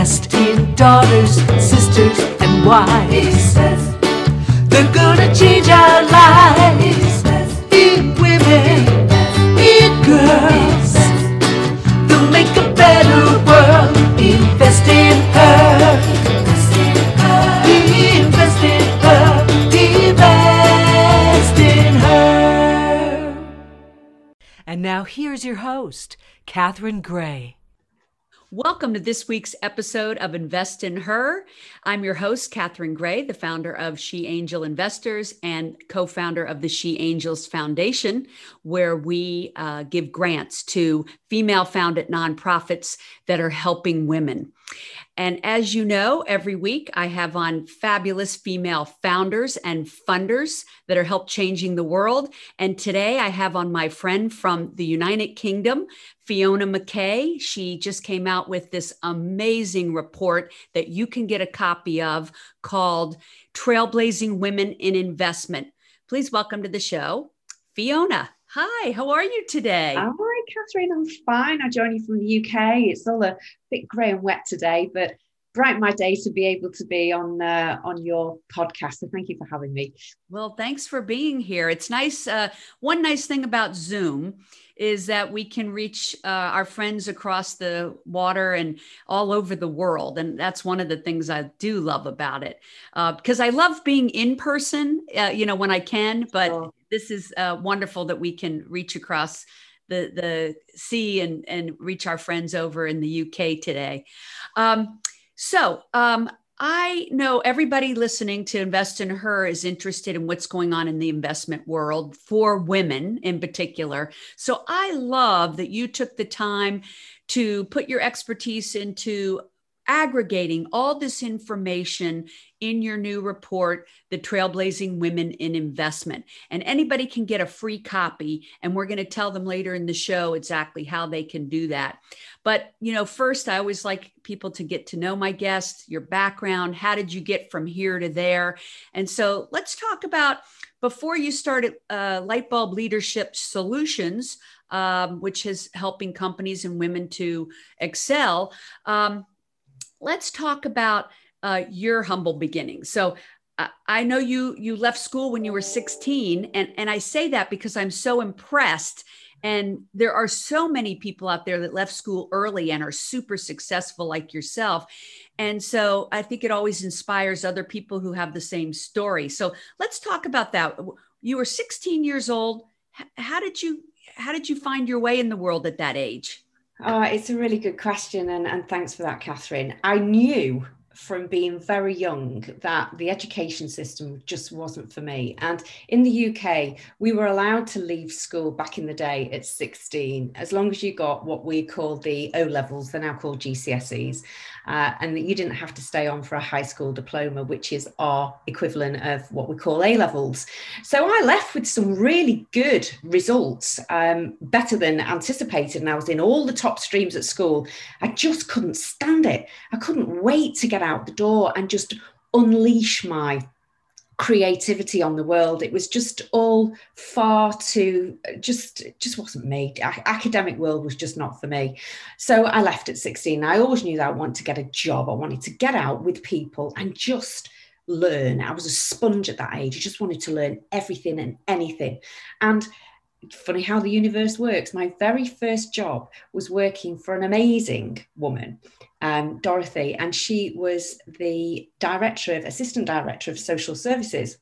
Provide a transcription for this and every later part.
invest in daughters, sisters, and wives. They're gonna change our lives. In women, in girls. They'll make a better world. Invest in her. Invest in her. Invest in her. And now here's your host, Catherine Gray. Welcome to this week's episode of Invest in Her. I'm your host, Catherine Gray, the founder of She Angel Investors and co founder of the She Angels Foundation, where we uh, give grants to female founded nonprofits that are helping women. And as you know, every week I have on fabulous female founders and funders that are help changing the world. And today I have on my friend from the United Kingdom, Fiona McKay. She just came out with this amazing report that you can get a copy of called Trailblazing Women in Investment. Please welcome to the show, Fiona. Hi, how are you today? Hi, Catherine. I'm fine. I join you from the UK. It's all a bit grey and wet today, but bright my day to be able to be on uh, on your podcast. So thank you for having me. Well, thanks for being here. It's nice. Uh, one nice thing about Zoom is that we can reach uh, our friends across the water and all over the world. And that's one of the things I do love about it. Because uh, I love being in person, uh, you know, when I can, but oh. This is uh, wonderful that we can reach across the, the sea and, and reach our friends over in the UK today. Um, so um, I know everybody listening to Invest in Her is interested in what's going on in the investment world for women in particular. So I love that you took the time to put your expertise into aggregating all this information in your new report, The Trailblazing Women in Investment. And anybody can get a free copy, and we're going to tell them later in the show exactly how they can do that. But, you know, first, I always like people to get to know my guests, your background. How did you get from here to there? And so let's talk about before you started uh, Lightbulb Leadership Solutions. Um, which is helping companies and women to excel. Um, let's talk about uh, your humble beginnings. So uh, I know you you left school when you were 16, and and I say that because I'm so impressed. And there are so many people out there that left school early and are super successful, like yourself. And so I think it always inspires other people who have the same story. So let's talk about that. You were 16 years old. How did you how did you find your way in the world at that age? Oh, it's a really good question, and, and thanks for that, Catherine. I knew from being very young that the education system just wasn't for me. And in the UK, we were allowed to leave school back in the day at 16, as long as you got what we call the O levels, they're now called GCSEs, uh, and that you didn't have to stay on for a high school diploma, which is our equivalent of what we call A levels. So I left with some really good results, um, better than anticipated. And I was in all the top streams at school. I just couldn't stand it. I couldn't wait to get out the door and just unleash my creativity on the world. It was just all far too just just wasn't me. Academic world was just not for me. So i left at 16 i always knew that i wanted to get a job. I wanted to get out with people and just learn. I was a sponge at that age. I just wanted to learn everything and anything. And funny how the universe works. My very first job was working for an amazing woman, um, Dorothy, and she was the director of, assistant director of social services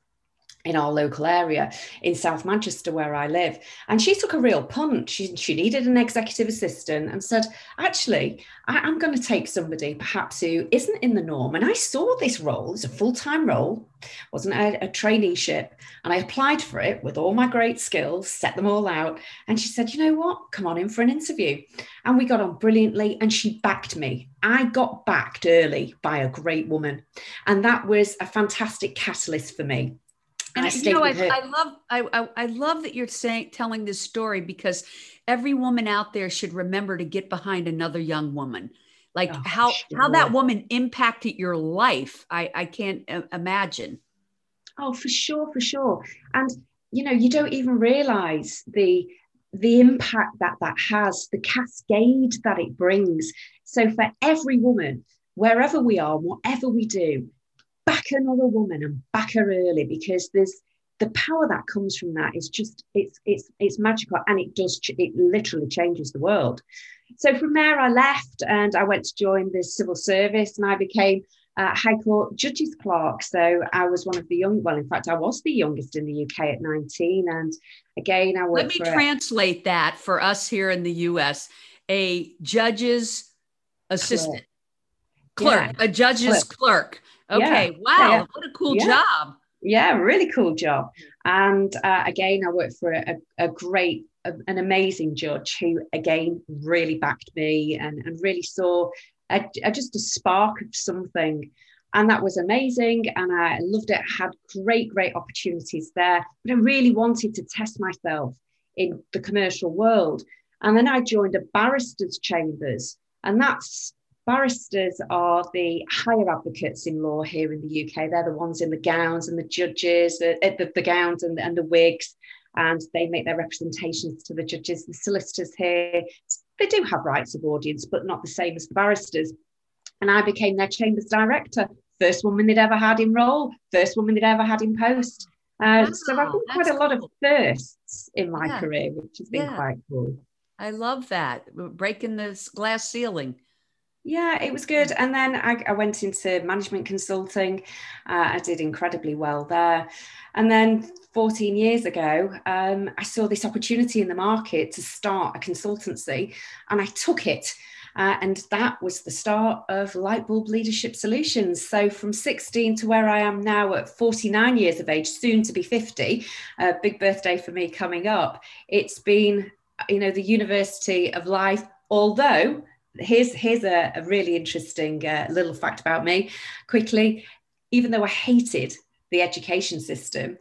in our local area in South Manchester, where I live. And she took a real punt. She, she needed an executive assistant and said, Actually, I, am going to take somebody perhaps who isn't in the norm. And I saw this role, it's a full time role, wasn't a, a traineeship. And I applied for it with all my great skills, set them all out. And she said, You know what? Come on in for an interview. And we got on brilliantly. And she backed me. I got backed early by a great woman. And that was a fantastic catalyst for me and I you know, I, I, love I, I, I love that you're saying telling this story because every woman out there should remember to get behind another young woman. Like oh, how sure. how that woman impacted your life, I I can't uh, imagine. Oh, for sure, for sure. And you know, you don't even realize the the impact that that has, the cascade that it brings. So for every woman wherever we are, whatever we do, back another woman and back her early because there's the power that comes from that is just it's it's it's magical and it does it literally changes the world. So from there i left and i went to join the civil service and i became uh, high court judges clerk. So i was one of the young well in fact i was the youngest in the uk at 19 and again i worked let me translate a, that for us here in the us a judge's assistant. Clerk, clerk yeah. a judge's clerk, clerk. Okay yeah. wow yeah. what a cool job yeah, really cool job. And uh, again, I worked for a, a great, a, an amazing judge who, again, really backed me and, and really saw a, a, just a spark of something. And that was amazing. And I loved it. had great, great opportunities there. But I really wanted to test myself in the commercial world. And then I joined a barrister's chambers. And that's barristers are the higher advocates in law here in the UK. They're the ones in the gowns and the judges, the, the, the gowns and, and the wigs, and they make their representations to the judges. The solicitors here, they do have rights of audience, but not the same as the barristers. And I became their chambers director, first woman they'd ever had in role, first woman they'd ever had in post. Uh, wow, so I've done quite a lot cool. of firsts in my yeah. career, which has been yeah. quite cool. I love that breaking this glass ceiling. Yeah, it was good. And then I, I went into management consulting. Uh, I did incredibly well there. And then 14 years ago, um, I saw this opportunity in the market to start a consultancy, and I took it. Uh, and that was the start of Lightbulb Leadership Solutions. So, from 16 to where I am now at 49 years of age, soon to be 50, a big birthday for me coming up, it's been, you know, the university of life, although here's here's a, a really interesting uh, little fact about me. Quickly even though i hated the education system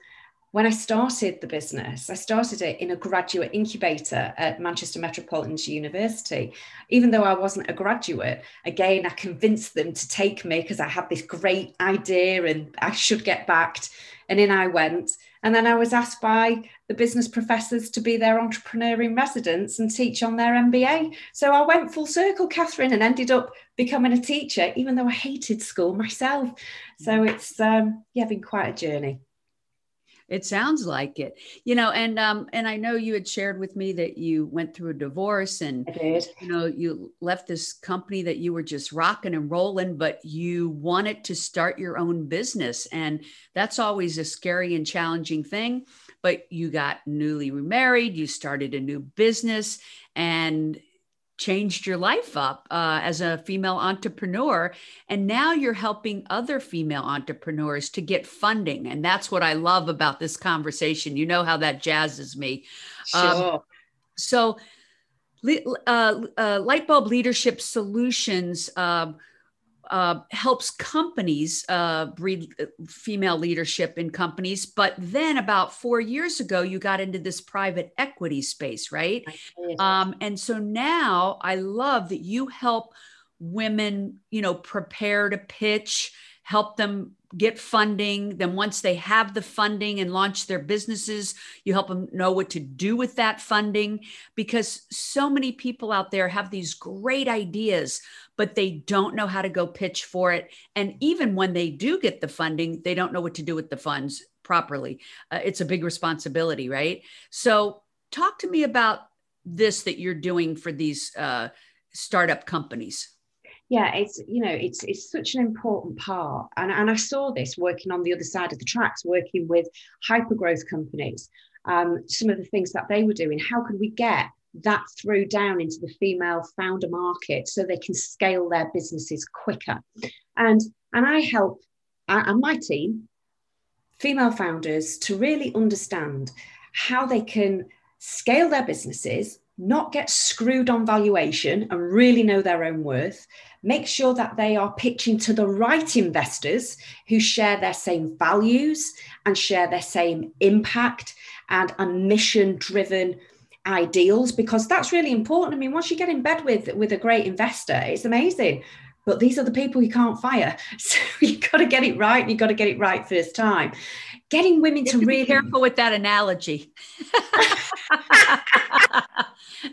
when i started the business i started it in a graduate incubator at manchester metropolitan university. Even though i wasn't a graduate again i convinced them to take me because i had this great idea and i should get backed and in i went and then I was asked by the business professors to be their entrepreneur in residence and teach on their MBA. So I went full circle, Catherine, and ended up becoming a teacher, even though I hated school myself. So mm. it's um, yeah, been quite a journey. It sounds like it, you know, and um, and I know you had shared with me that you went through a divorce and you know you left this company that you were just rocking and rolling, but you wanted to start your own business, and that's always a scary and challenging thing. But you got newly remarried, you started a new business, and changed your life up uh, as a female entrepreneur. And now you're helping other female entrepreneurs to get funding. And that's what I love about this conversation. You know how that jazzes me. Um, sure. Um, so, uh, uh, Lightbulb Leadership Solutions. Uh, uh, helps companies uh, breed uh, female leadership in companies. But then about four years ago, you got into this private equity space, right? Um, and so now I love that you help women, you know, prepare to pitch, help them get funding. Then once they have the funding and launch their businesses, you help them know what to do with that funding because so many people out there have these great ideas, but they don't know how to go pitch for it. And even when they do get the funding, they don't know what to do with the funds properly. Uh, it's a big responsibility, right? So talk to me about this that you're doing for these uh, startup companies yeah it's you know it's it's such an important part. And, and i saw this working on the other side of the tracks working with hyper growth companies um, some of the things that they were doing. How could we get that through down into the female founder market so they can scale their businesses quicker? And and i help and my team female founders to really understand how they can scale their businesses not get screwed on valuation and really know their own worth. Make sure that they are pitching to the right investors who share their same values and share their same impact and, and mission driven ideals, because that's really important. I mean, once you get in bed with, with a great investor, it's amazing. But these are the people you can't fire. So you've got to get it right. You've got to get it right first time getting women to really be careful with that analogy.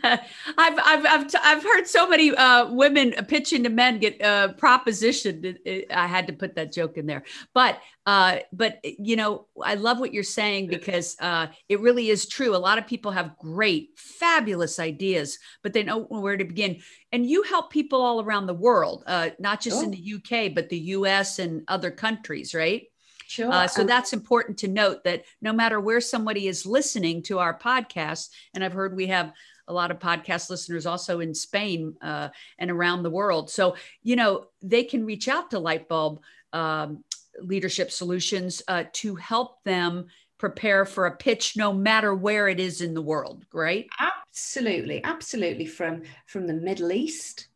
I've, I've, I've, t- I've heard so many uh, women pitching to men get uh, propositioned. It- it- I had to put that joke in there, but uh, but you know, I love what you're saying because uh, it really is true. A lot of people have great, fabulous ideas, but they don't know where to begin. And you help people all around the world, uh, not just in Oh. the UK, but the US and other countries, right? Sure Uh, so that's important to note that no matter where somebody is listening to our podcast, and I've heard we have a lot of podcast listeners also in Spain uh, and around the world. So, you know, they can reach out to Lightbulb um, Leadership Solutions uh, to help them prepare for a pitch no matter where it is in the world, right? absolutely absolutely from from the middle east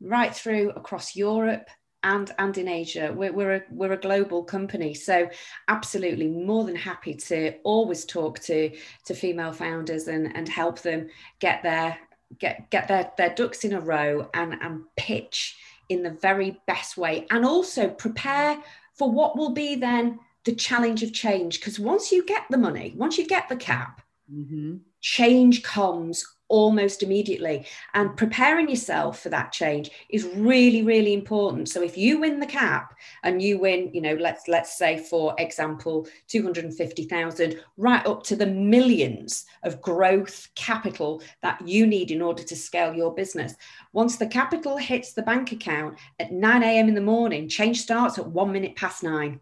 right through across europe and and in asia we're, we're a we're a global company so absolutely more than happy to always talk to to female founders and and help them get their get get their their ducks in a row and and pitch in the very best way and also prepare for what will be then the challenge of change because once you get the money once you get the cap Mm-hmm. change comes almost immediately. And preparing yourself for that change is really really important. So if you win the cap and you win you know let's let's say for example 250,000 right up to the millions of growth capital that you need in order to scale your business. Once the capital hits the bank account at 9 a.m in the morning change starts at 1 minute past 9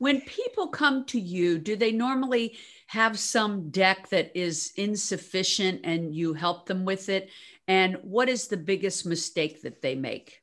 When people come to you, do they normally have some deck that is insufficient and you help them with it? And what is the biggest mistake that they make?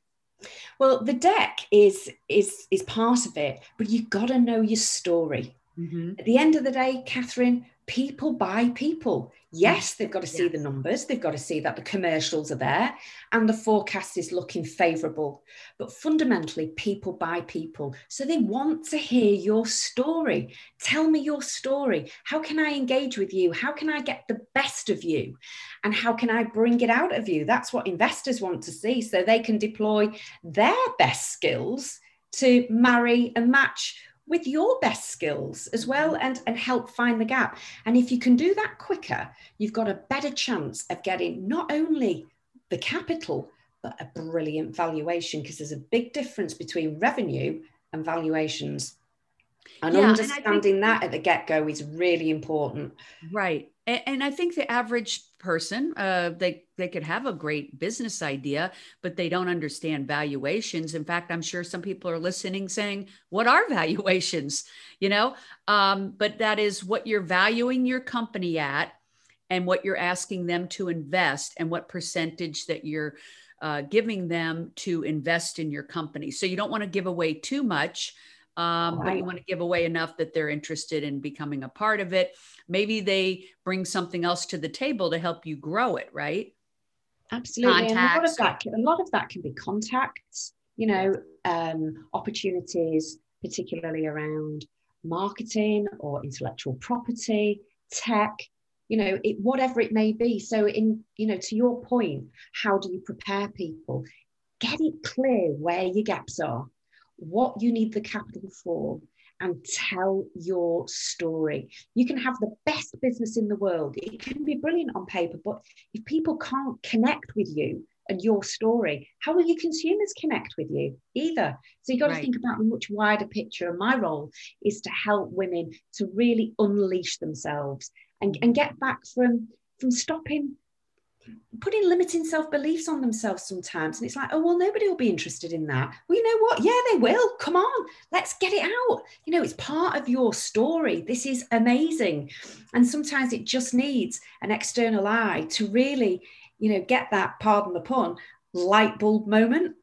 well the deck is is is part of it but you've got to know your story Mhm. At the end of the day, Catherine, people buy people. Hmm. Yes, they've got to see the numbers, they've got to see that the commercials are there and the forecast is looking favorable. But fundamentally, people buy people. So they want to hear your story. Tell me your story. How can I engage with you? How can I get the best of you? And how can I bring it out of you? That's what investors want to see so they can deploy their best skills to marry and match with your best skills as well and, and help find the gap. And if you can do that quicker, you've got a better chance of getting not only the capital, but a brilliant valuation because there's a big difference between revenue and valuations. And Yeah, and think- understanding that at the get go is really important. Right. And, and I think the average person, uh, they they could have a great business idea, but they don't understand valuations. In fact, I'm sure some people are listening saying, "What are valuations?" You know, um, but that is what you're valuing your company at, and what you're asking them to invest, and what percentage that you're uh, giving them to invest in your company. So you don't want to give away too much. Um, but you want to give away enough that they're interested in becoming a part of it maybe they bring something else to the table to help you grow it right Absolutely. And a lot of that can, a lot of that can be contacts, you know, um, opportunities, particularly around marketing or intellectual property, tech, you know, it, whatever it may be. So in, you know, to your point, how do you prepare people? Get it clear where your gaps are, what you need the capital for, and tell your story. You can have the best business in the world. It can be brilliant on paper, but if people can't connect with you and your story, how will your consumers connect with you either? So you've got Right. to think about the much wider picture. And my role is to help women to really unleash themselves and, and get back from from stopping putting limiting self-beliefs on themselves sometimes. And it's like oh well nobody will be interested in that. Well you know what? Yeah they will. Come on. Let's get it out. You know it's part of your story. This is amazing. And sometimes it just needs an external eye to really you know get that pardon the pun light bulb moment.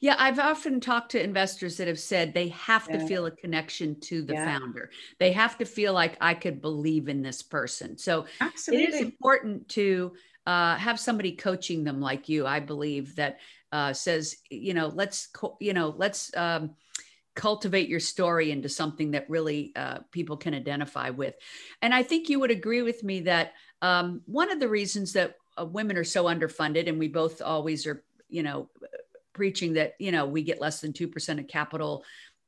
Yeah i've often talked to investors that have said they have to feel a connection to the Yeah. founder. They have to feel like i could believe in this person. So it is absolutely. important to uh, have somebody coaching them like you i believe that uh, says you know let's you know let's um, cultivate your story into something that really uh, people can identify with. And i think you would agree with me that um, one of the reasons that uh, women are so underfunded and we both always are you know preaching that you know we get less than 2% of capital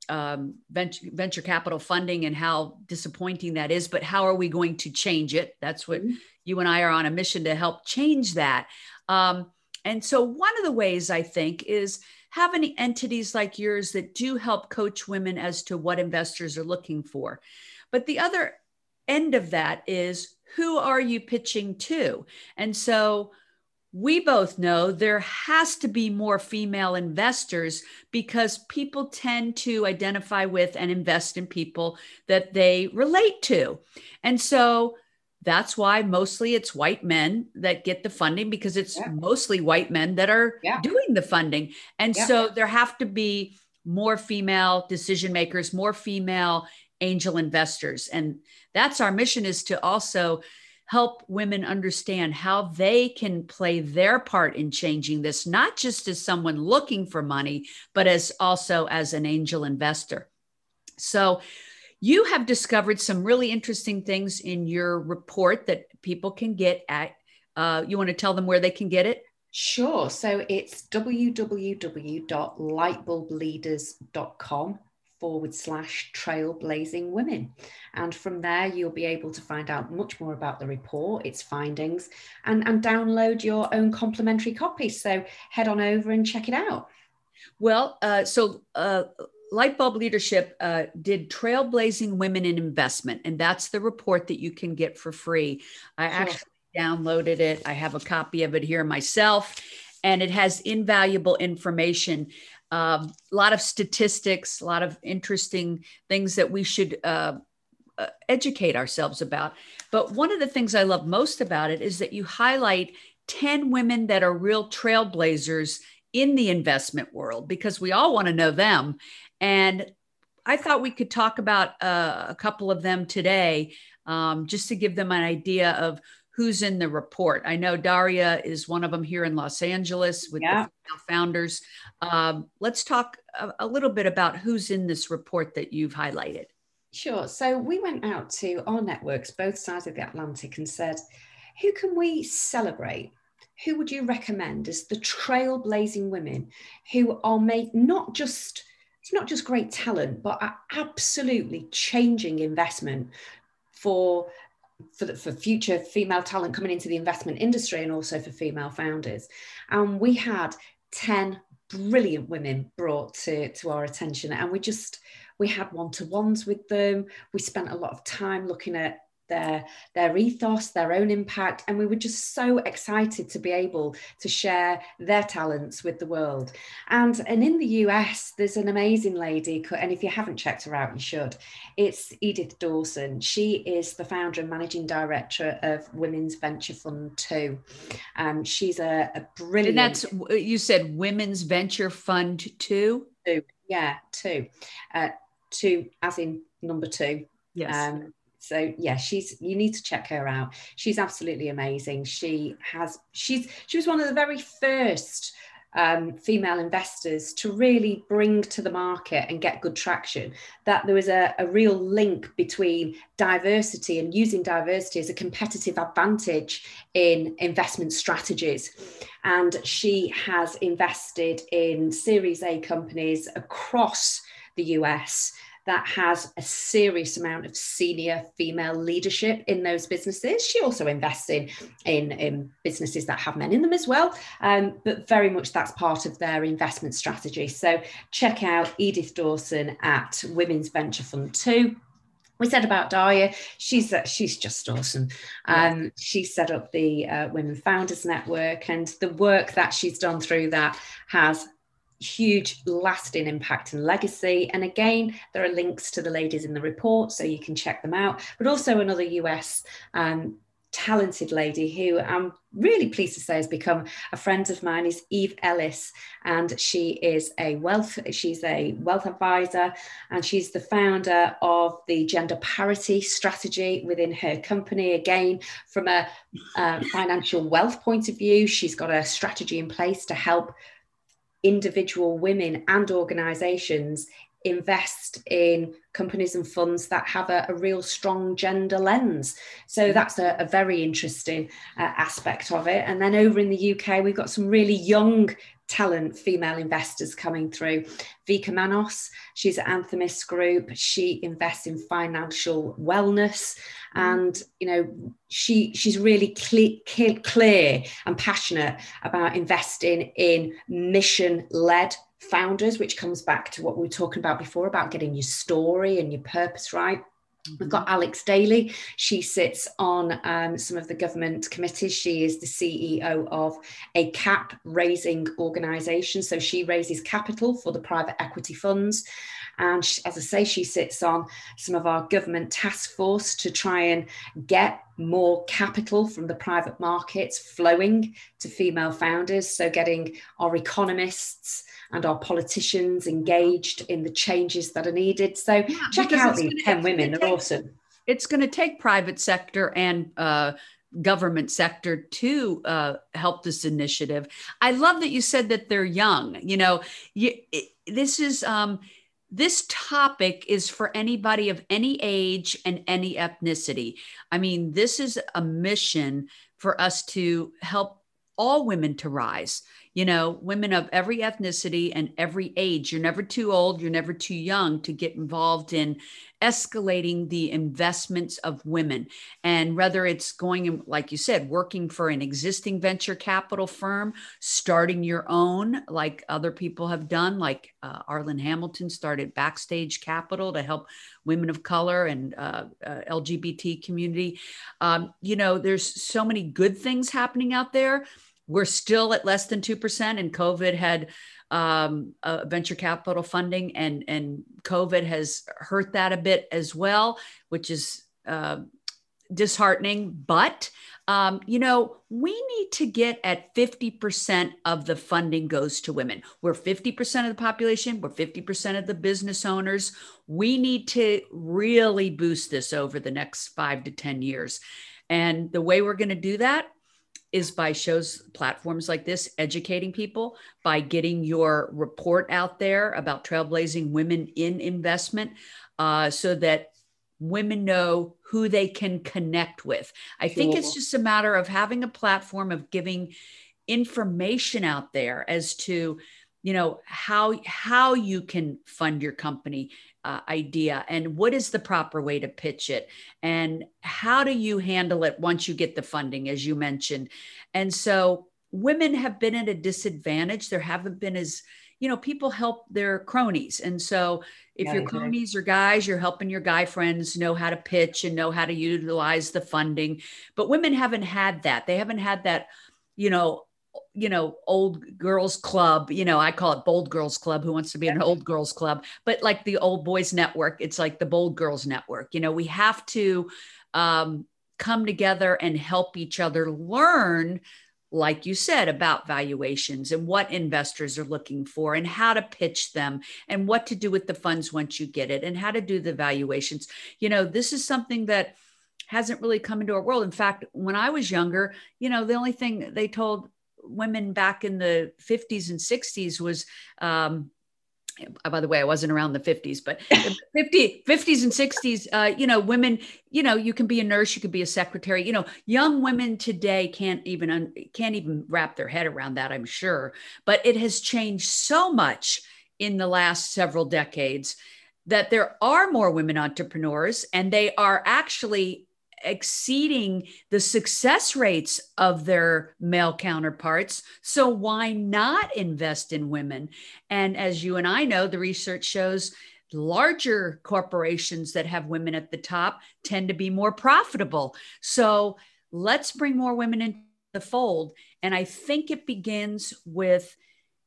um, venture, venture capital funding and how disappointing that is, but how are we going to change it? That's what mm-hmm. you and I are on a mission to help change that. Um, and so, one of the ways I think is having entities like yours that do help coach women as to what investors are looking for. But the other end of that is who are you pitching to? And so, we both know there has to be more female investors because people tend to identify with and invest in people that they relate to. And so that's why mostly it's white men that get the funding because it's yeah. mostly white men that are yeah. doing the funding. And yeah. so there have to be more female decision makers, more female angel investors. And that's our mission is to also help women understand how they can play their part in changing this, not just as someone looking for money, but as also as an angel investor. So, you have discovered some really interesting things in your report that people can get at. Uh, you want to tell them where they can get it? Sure. So it's www.lightbulbleaders.com forward slash trailblazing women. And from there, you'll be able to find out much more about the report, its findings, and, and download your own complimentary copy. So head on over and check it out. Well, uh, so uh, Lightbulb Leadership uh, did Trailblazing Women in Investment, and that's the report that you can get for free. I sure. actually downloaded it. I have a copy of it here myself, and it has invaluable information um, a lot of statistics, a lot of interesting things that we should uh, uh, educate ourselves about. But one of the things I love most about it is that you highlight 10 women that are real trailblazers in the investment world because we all want to know them. And I thought we could talk about uh, a couple of them today um, just to give them an idea of who's in the report. I know Daria is one of them here in Los Angeles with yeah. the founders. Um, let's talk a, a, little bit about who's in this report that you've highlighted. Sure. So we went out to our networks, both sides of the Atlantic, and said, who can we celebrate? Who would you recommend as the trailblazing women who are made not just it's not just great talent, but are absolutely changing investment for for, the, for future female talent coming into the investment industry and also for female founders. And we had 10 brilliant women brought to, to our attention. And we just, we had one-to-ones with them. We spent a lot of time looking at their their ethos their own impact and we were just so excited to be able to share their talents with the world. And and in the US there's an amazing lady and if you haven't checked her out you should. It's Edith Dawson. She is the founder and managing director of Women's Venture Fund 2 um, she's a, a brilliant and that's you said Women's Venture Fund 2 two yeah two. Uh, two as in number two. Yes. Um, so yeah she's you need to check her out. She's absolutely amazing. She has she's she was one of the very first um, female investors to really bring to the market and get good traction. That there was a, a real link between diversity and using diversity as a competitive advantage in investment strategies. And she has invested in series a companies across the us that has a serious amount of senior female leadership in those businesses. She also invests in, in, in businesses that have men in them as well, um, but very much that's part of their investment strategy. So check out Edith Dawson at Women's Venture Fund 2 we said about Daria, she's uh, she's just awesome. Um, she set up the uh, Women Founders Network, and the work that she's done through that has huge lasting impact and legacy. And again, there are links to the ladies in the report, so you can check them out. But also another US um, talented lady who I'm really pleased to say has become a friend of mine is Eve Ellis and she is a wealth she's a wealth advisor and she's the founder of the gender parity strategy within her company again from a uh, financial wealth point of view she's got a strategy in place to help individual women and organizations invest in companies and funds that have a, a real strong gender lens. So that's a, a very interesting uh, aspect of it. And then over in the UK, we've got some really young talent female investors coming through. Vika Manos, she's at Anthemis Group. She invests in financial wellness, mm. and you know she she's really clear, clear and passionate about investing in mission led founders, which comes back to what we were talking about before about getting your story and your purpose right. We've got Alex Daly. She sits on um, some of the government committees. She is the CEO of a cap raising organisation. So she raises capital for the private equity funds. And she, as I say, she sits on some of our government task force to try and get more capital from the private markets flowing to female founders. So getting our economists and our politicians engaged in the changes that are needed. So yeah, check out these 10 women, they're take, awesome. It's going to take private sector and uh, government sector to uh, help this initiative. I love that you said that they're young. You know, you, it, this is. Um, this topic is for anybody of any age and any ethnicity. I mean, this is a mission for us to help all women to rise you know, women of every ethnicity and every age. You're never too old, you're never too young to get involved in escalating the investments of women. And whether it's going, like you said, working for an existing venture capital firm, starting your own, like other people have done, like uh, Arlan Hamilton started Backstage Capital to help women of color and uh, uh, LGBT community. Um, you know, there's so many good things happening out there we're still at less than 2% and COVID had um, uh, venture capital funding and, and COVID has hurt that a bit as well, which is uh, disheartening. But, um, you know, we need to get at 50% of the funding goes to women. We're 50% of the population, we're 50% of the business owners. We need to really boost this over the next five to 10 years. And the way we're going to do that is by shows platforms like this educating people by getting your report out there about trailblazing women in investment uh, so that women know who they can connect with. I think it's just a matter of having a platform of giving information out there as to you know how how you can fund your company uh, idea and what is the proper way to pitch it? And how do you handle it once you get the funding as you mentioned? And so women have been at a disadvantage. There haven't been as you know people help their cronies. And so if yeah, your cronies are guys you're helping your guy friends know how to pitch and know how to utilize the funding. But women haven't had that. They haven't had that you know you know, old girls club, you know, I call it bold girls club who wants to be an old girls club, but like the old boys network, it's like the bold girls network. You know, we have to um, come together and help each other learn like you said about valuations and what investors are looking for and how to pitch them and what to do with the funds once you get it and how to do the valuations you know this is something that hasn't really come into our world in fact when i was younger you know the only thing they told women back in the 50s and 60s was um, uh, by the way, I wasn't around the 50s, but 50, 50s and 60s, uh, you know, women, you know, you can be a nurse, you could be a secretary, you know, young women today can't even, un- can't even wrap their head around that, I'm sure. But it has changed so much in the last several decades that there are more women entrepreneurs and they are actually exceeding the success rates of their male counterparts. So why not invest in women? And as you and I know, the research shows larger corporations that have women at the top tend to be more profitable. So let's bring more women into the fold. And I think it begins with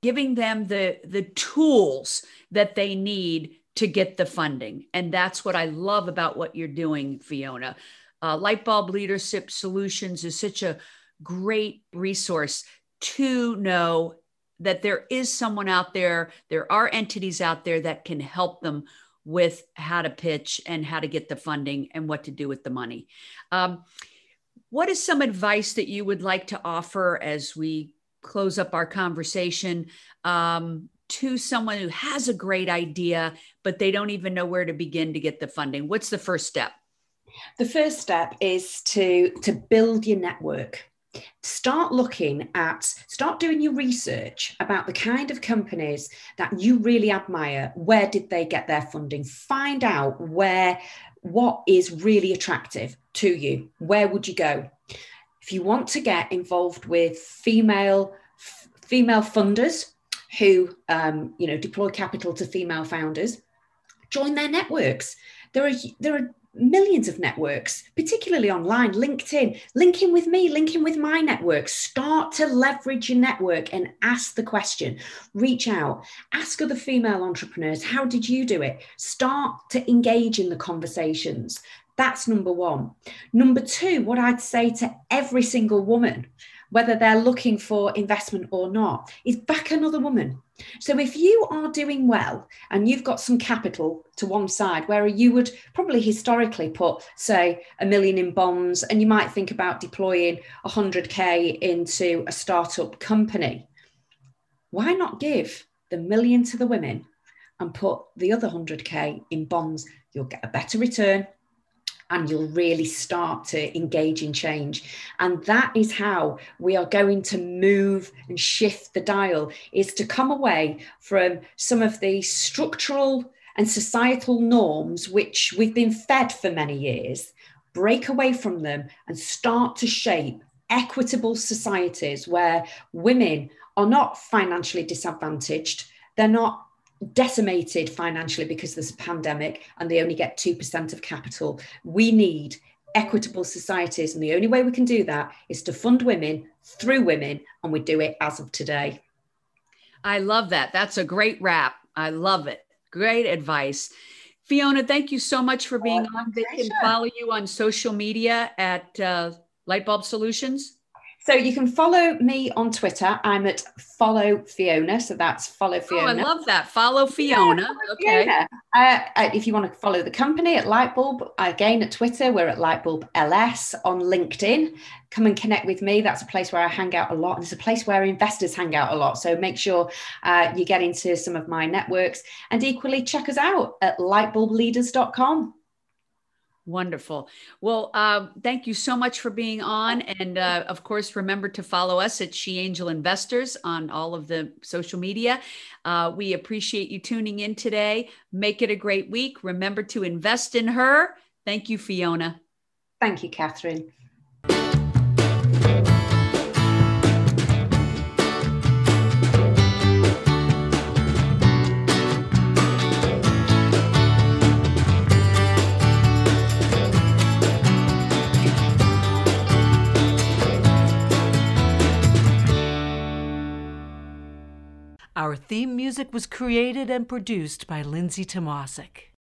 giving them the, the tools that they need to get the funding. And that's what I love about what you're doing, Fiona uh, Lightbulb Leadership Solutions is such a great resource to know that there is someone out there, there are entities out there that can help them with how to pitch and how to get the funding and what to do with the money. Um, what is some advice that you would like to offer as we close up our conversation um, to someone who has a great idea, but they don't even know where to begin to get the funding? What's the first step? The first step is to to build your network. start looking at start doing your research about the kind of companies that you really admire. Where did they get their funding? Find out where what is really attractive to you. Where would you go? If you want to get involved with female f- female funders who um, you know deploy capital to female founders join their networks. There are there are millions of networks, particularly online, LinkedIn, linking with me, linking with my network. Start to leverage your network and ask the question. Reach out, ask other female entrepreneurs, how did you do it? Start to engage in the conversations. That's number one. Number two, what I'd say to every single woman, whether they're looking for investment or not, is back another woman so if you are doing well and you've got some capital to one side where you would probably historically put, say, a million in bonds, and you might think about deploying 100K into a startup company, why not give the million to the women and put the other 100K in bonds? You'll get a better return and you'll really start to engage in change. And that is how we are going to move and shift the dial is to come away from some of the structural and societal norms which we've been fed for many years break away from them and start to shape equitable societies where women are not financially disadvantaged they're not decimated financially because of a pandemic and they only get 2% of capital. We need equitable societies. And the only way we can do that is to fund women through women. And we do it as of today. I love that. That's a great wrap. I love it. Great advice. Fiona, thank you so much for being oh, on. They can follow you on social media at uh, Lightbulb Solutions. So you can follow me on Twitter. I'm at follow Fiona. So that's follow Fiona. Oh, I love that. Follow Fiona. Yeah, follow okay. Fiona. Uh, uh, if you want to follow the company at Lightbulb, again at Twitter, we're at Lightbulb LS on LinkedIn. Come and connect with me. That's a place where I hang out a lot. And it's a place where investors hang out a lot. So make sure uh, you get into some of my networks and equally check us out at lightbulbleaders.com. Wonderful. Well, uh, thank you so much for being on. And uh, of course, remember to follow us at She Angel Investors on all of the social media. Uh, we appreciate you tuning in today. Make it a great week. Remember to invest in her. Thank you, Fiona. Thank you, Catherine. Our theme music was created and produced by Lindsay Tomasic.